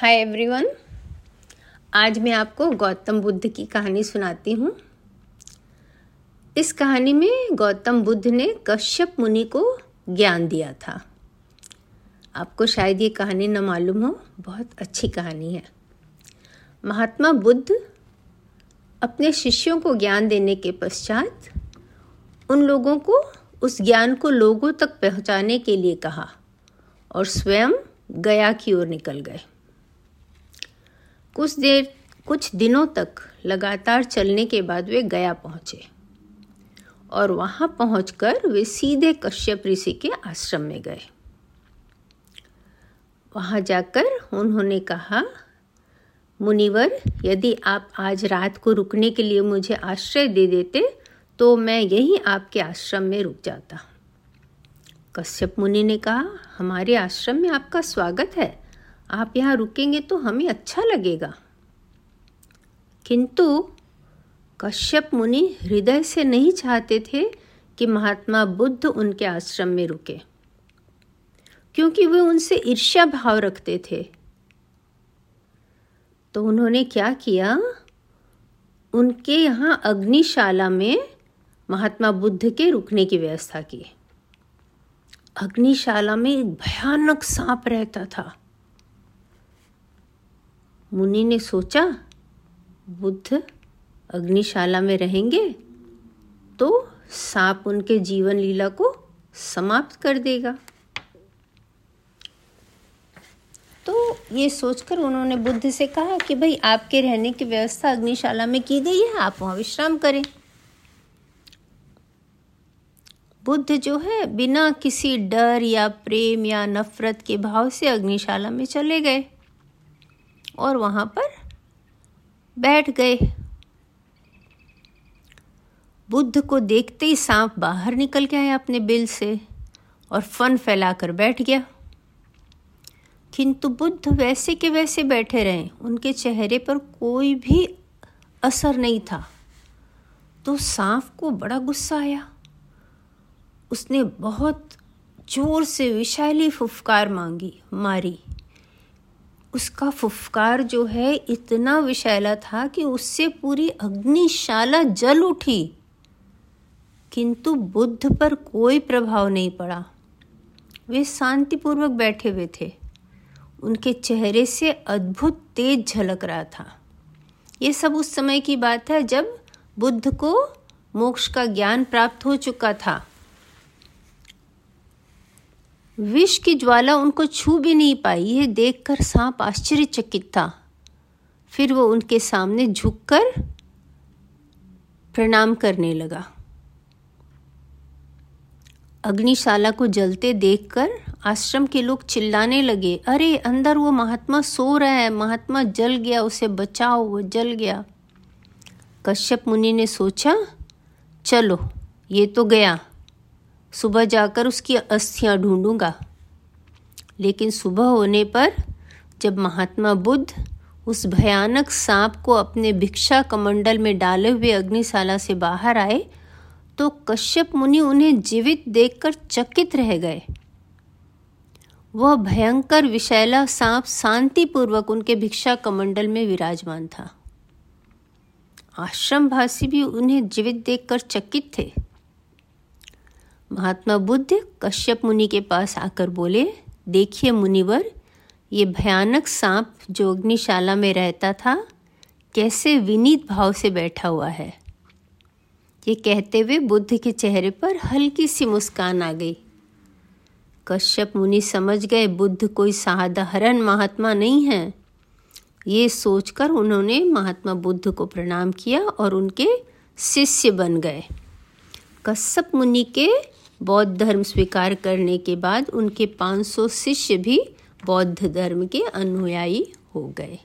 Hi everyone आज मैं आपको गौतम बुद्ध की कहानी सुनाती हूँ। इस कहानी में गौतम बुद्ध ने कश्यप मुनि को ज्ञान दिया था। आपको शायद ये कहानी न मालूम हो, बहुत अच्छी कहानी है। महात्मा बुद्ध अपने शिष्यों को ज्ञान देने के पश्चात उन लोगों को उस ज्ञान को लोगों तक पहुँचाने के लिए कहा और स्वयं गया की ओर निकल गए। कुछ देर, कुछ दिनों तक लगातार चलने के बाद वे गया पहुँचे और वहाँ पहुंचकर वे सीधे कश्यप ऋषि के आश्रम में गए। वहाँ जाकर उन्होंने कहा, मुनिवर, यदि आप आज रात को रुकने के लिए मुझे आश्रय दे देते तो मैं यहीं आपके आश्रम में रुक जाता कश्यप मुनि ने कहा, हमारे आश्रम में आपका स्वागत है। आप यहाँ रुकेंगे तो हमें अच्छा लगेगा। किंतु कश्यप मुनि हृदय से नहीं चाहते थे कि महात्मा बुद्ध उनके आश्रम में रुके, क्योंकि वे उनसे ईर्ष्या भाव रखते थे। तो उन्होंने क्या किया? उनके यहाँ अग्निशाला में महात्मा बुद्ध के रुकने की व्यवस्था की। अग्निशाला में एक भयानक सांप रहता था। मुनि ने सोचा, बुद्ध अग्निशाला में रहेंगे तो सांप उनके जीवन लीला को समाप्त कर देगा। तो ये सोचकर उन्होंने बुद्ध से कहा कि भाई, आपके रहने की व्यवस्था अग्निशाला में की गई है, आप वहाँ विश्राम करें। बुद्ध जो है, बिना किसी डर या प्रेम या नफरत के भाव से अग्निशाला में चले गए। और वहाँ पर बैठ गए। बुद्ध को देखते ही सांप बाहर निकल के आया अपने बिल से और फन फैलाकर बैठ गया। किंतु बुद्ध वैसे के वैसे बैठे रहे। उनके चेहरे पर कोई भी असर नहीं था। तो सांप को बड़ा गुस्सा आया। उसने बहुत ज़ोर से विशाली फुफकार मांगी, मारी। उसका फुफकार जो है इतना विशैला था कि उससे पूरी अग्निशाला जल उठी। किंतु बुद्ध पर कोई प्रभाव नहीं पड़ा। वे शांतिपूर्वक बैठे हुए थे। उनके चेहरे से अद्भुत तेज झलक रहा था। ये सब उस समय की बात है जब बुद्ध को मोक्ष का ज्ञान प्राप्त हो चुका था। विष की ज्वाला उनको छू भी नहीं पाई, यह देखकर सांप आश्चर्यचकित था। फिर वो उनके सामने झुककर प्रणाम करने लगा। अग्निशाला को जलते देखकर आश्रम के लोग चिल्लाने लगे, अरे, अंदर वो महात्मा सो रहा है, महात्मा जल गया, उसे बचाओ, वो जल गया। कश्यप मुनि ने सोचा, चलो, ये तो गया। सुबह जाकर उसकी अस्थियाँ ढूंढूँगा। लेकिन सुबह होने पर जब महात्मा बुद्ध उस भयानक सांप को अपने भिक्षा कमंडल में डाले हुए अग्निशाला से बाहर आए तो कश्यप मुनि उन्हें जीवित देखकर चकित रह गए। वह भयंकर विशैला सांप शांतिपूर्वक उनके भिक्षा कमंडल में विराजमान था। आश्रमवासी भी उन्हें जीवित देखकर चकित थे। महात्मा बुद्ध कश्यप मुनि के पास आकर बोले, देखिए मुनिवर, ये भयानक सांप जो अग्निशाला में रहता था, कैसे विनीत भाव से बैठा हुआ है? ये कहते हुए बुद्ध के चेहरे पर हल्की सी मुस्कान आ गई। कश्यप मुनि समझ गए, बुद्ध कोई साधारण महात्मा नहीं है। ये सोचकर उन्होंने महात्मा बुद्ध को प्रणाम किया और उनके शिष्य बन गए। कश्यप मुनि के बौद्ध धर्म स्वीकार करने के बाद उनके 500 शिष्य भी बौद्ध धर्म के अनुयायी हो गए।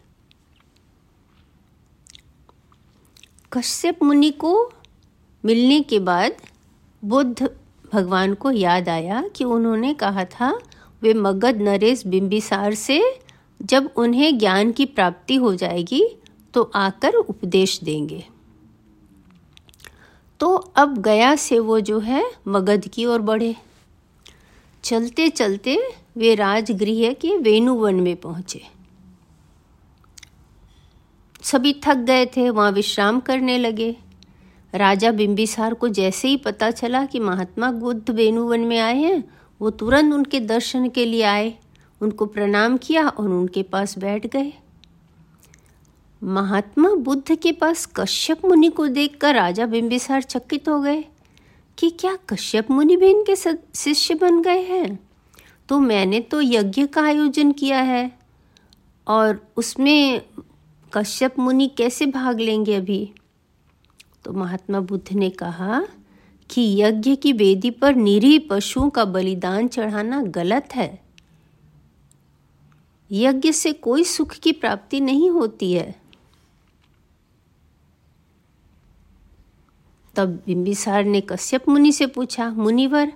कश्यप मुनि को मिलने के बाद बुद्ध भगवान को याद आया कि उन्होंने कहा था, वे मगध, नरेश, बिंबिसार से जब उन्हें ज्ञान की प्राप्ति हो जाएगी तो आकर उपदेश देंगे। तो अब गया से वो जो है मगध की ओर बढ़े। चलते चलते वे राजगृह के वेणुवन में पहुँचे। सभी थक गए थे, वहाँ विश्राम करने लगे। राजा बिम्बिसार को जैसे ही पता चला कि महात्मा बुद्ध वेणुवन में आए हैं, वो तुरंत उनके दर्शन के लिए आए। उनको प्रणाम किया और उनके पास बैठ गए। महात्मा बुद्ध के पास कश्यप मुनि को देखकर राजा बिम्बिसार चकित हो गए कि क्या कश्यप मुनि भी इनके शिष्य बन गए हैं? तो मैंने तो यज्ञ का आयोजन किया है। और उसमें कश्यप मुनि कैसे भाग लेंगे अभी? तो महात्मा बुद्ध ने कहा कि यज्ञ की वेदी पर निरीह पशुओं का बलिदान चढ़ाना गलत है। यज्ञ से कोई सुख की प्राप्ति नहीं होती है। तब बिंबिसार ने कश्यप मुनि से पूछा, मुनिवर,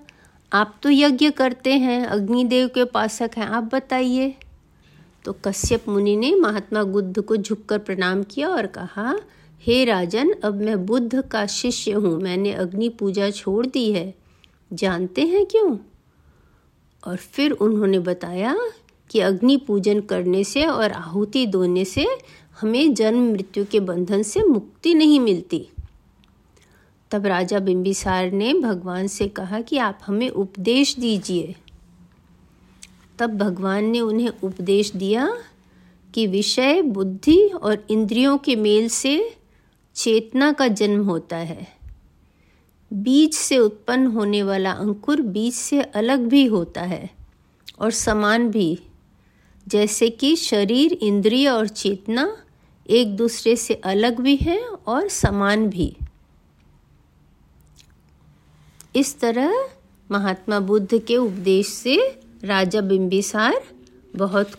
आप तो यज्ञ करते हैं, अग्निदेव के उपासक हैं, आप बताइए। तो कश्यप मुनि ने महात्मा बुद्ध को झुककर प्रणाम किया और कहा, हे राजन, अब मैं बुद्ध का शिष्य हूँ, मैंने अग्नि पूजा छोड़ दी है, जानते हैं क्यों? और फिर उन्होंने बताया कि अग्नि पूजन करने से और आहुति दोने से हमें जन्म मृत्यु के बंधन से मुक्ति नहीं मिलती। तब राजा बिंबिसार ने भगवान से कहा कि आप हमें उपदेश दीजिए। तब भगवान ने उन्हें उपदेश दिया कि विषय, बुद्धि और इंद्रियों के मेल से चेतना का जन्म होता है। बीज से उत्पन्न होने वाला अंकुर बीज से अलग भी होता है और समान भी। जैसे कि शरीर, इंद्रिय और चेतना एक दूसरे से अलग भी है और समान भी। इस तरह महात्मा बुद्ध के उपदेश से राजा बिम्बिसार बहुत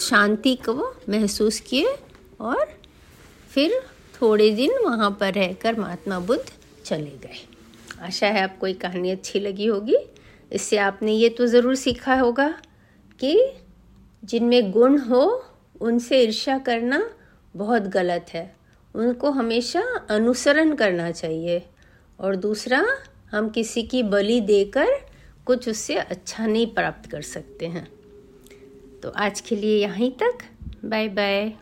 शांति को महसूस किए और फिर थोड़े दिन वहाँ पर रहकर महात्मा बुद्ध चले गए। आशा है आपको ये कहानी अच्छी लगी होगी। इससे आपने ये तो ज़रूर सीखा होगा कि जिनमें गुण हो, उनसे ईर्ष्या करना बहुत गलत है। उनको हमेशा अनुसरण करना चाहिए। और दूसरा हम किसी की बलि देकर कुछ उससे अच्छा नहीं प्राप्त कर सकते हैं। तो आज के लिए यहीं तक। Bye bye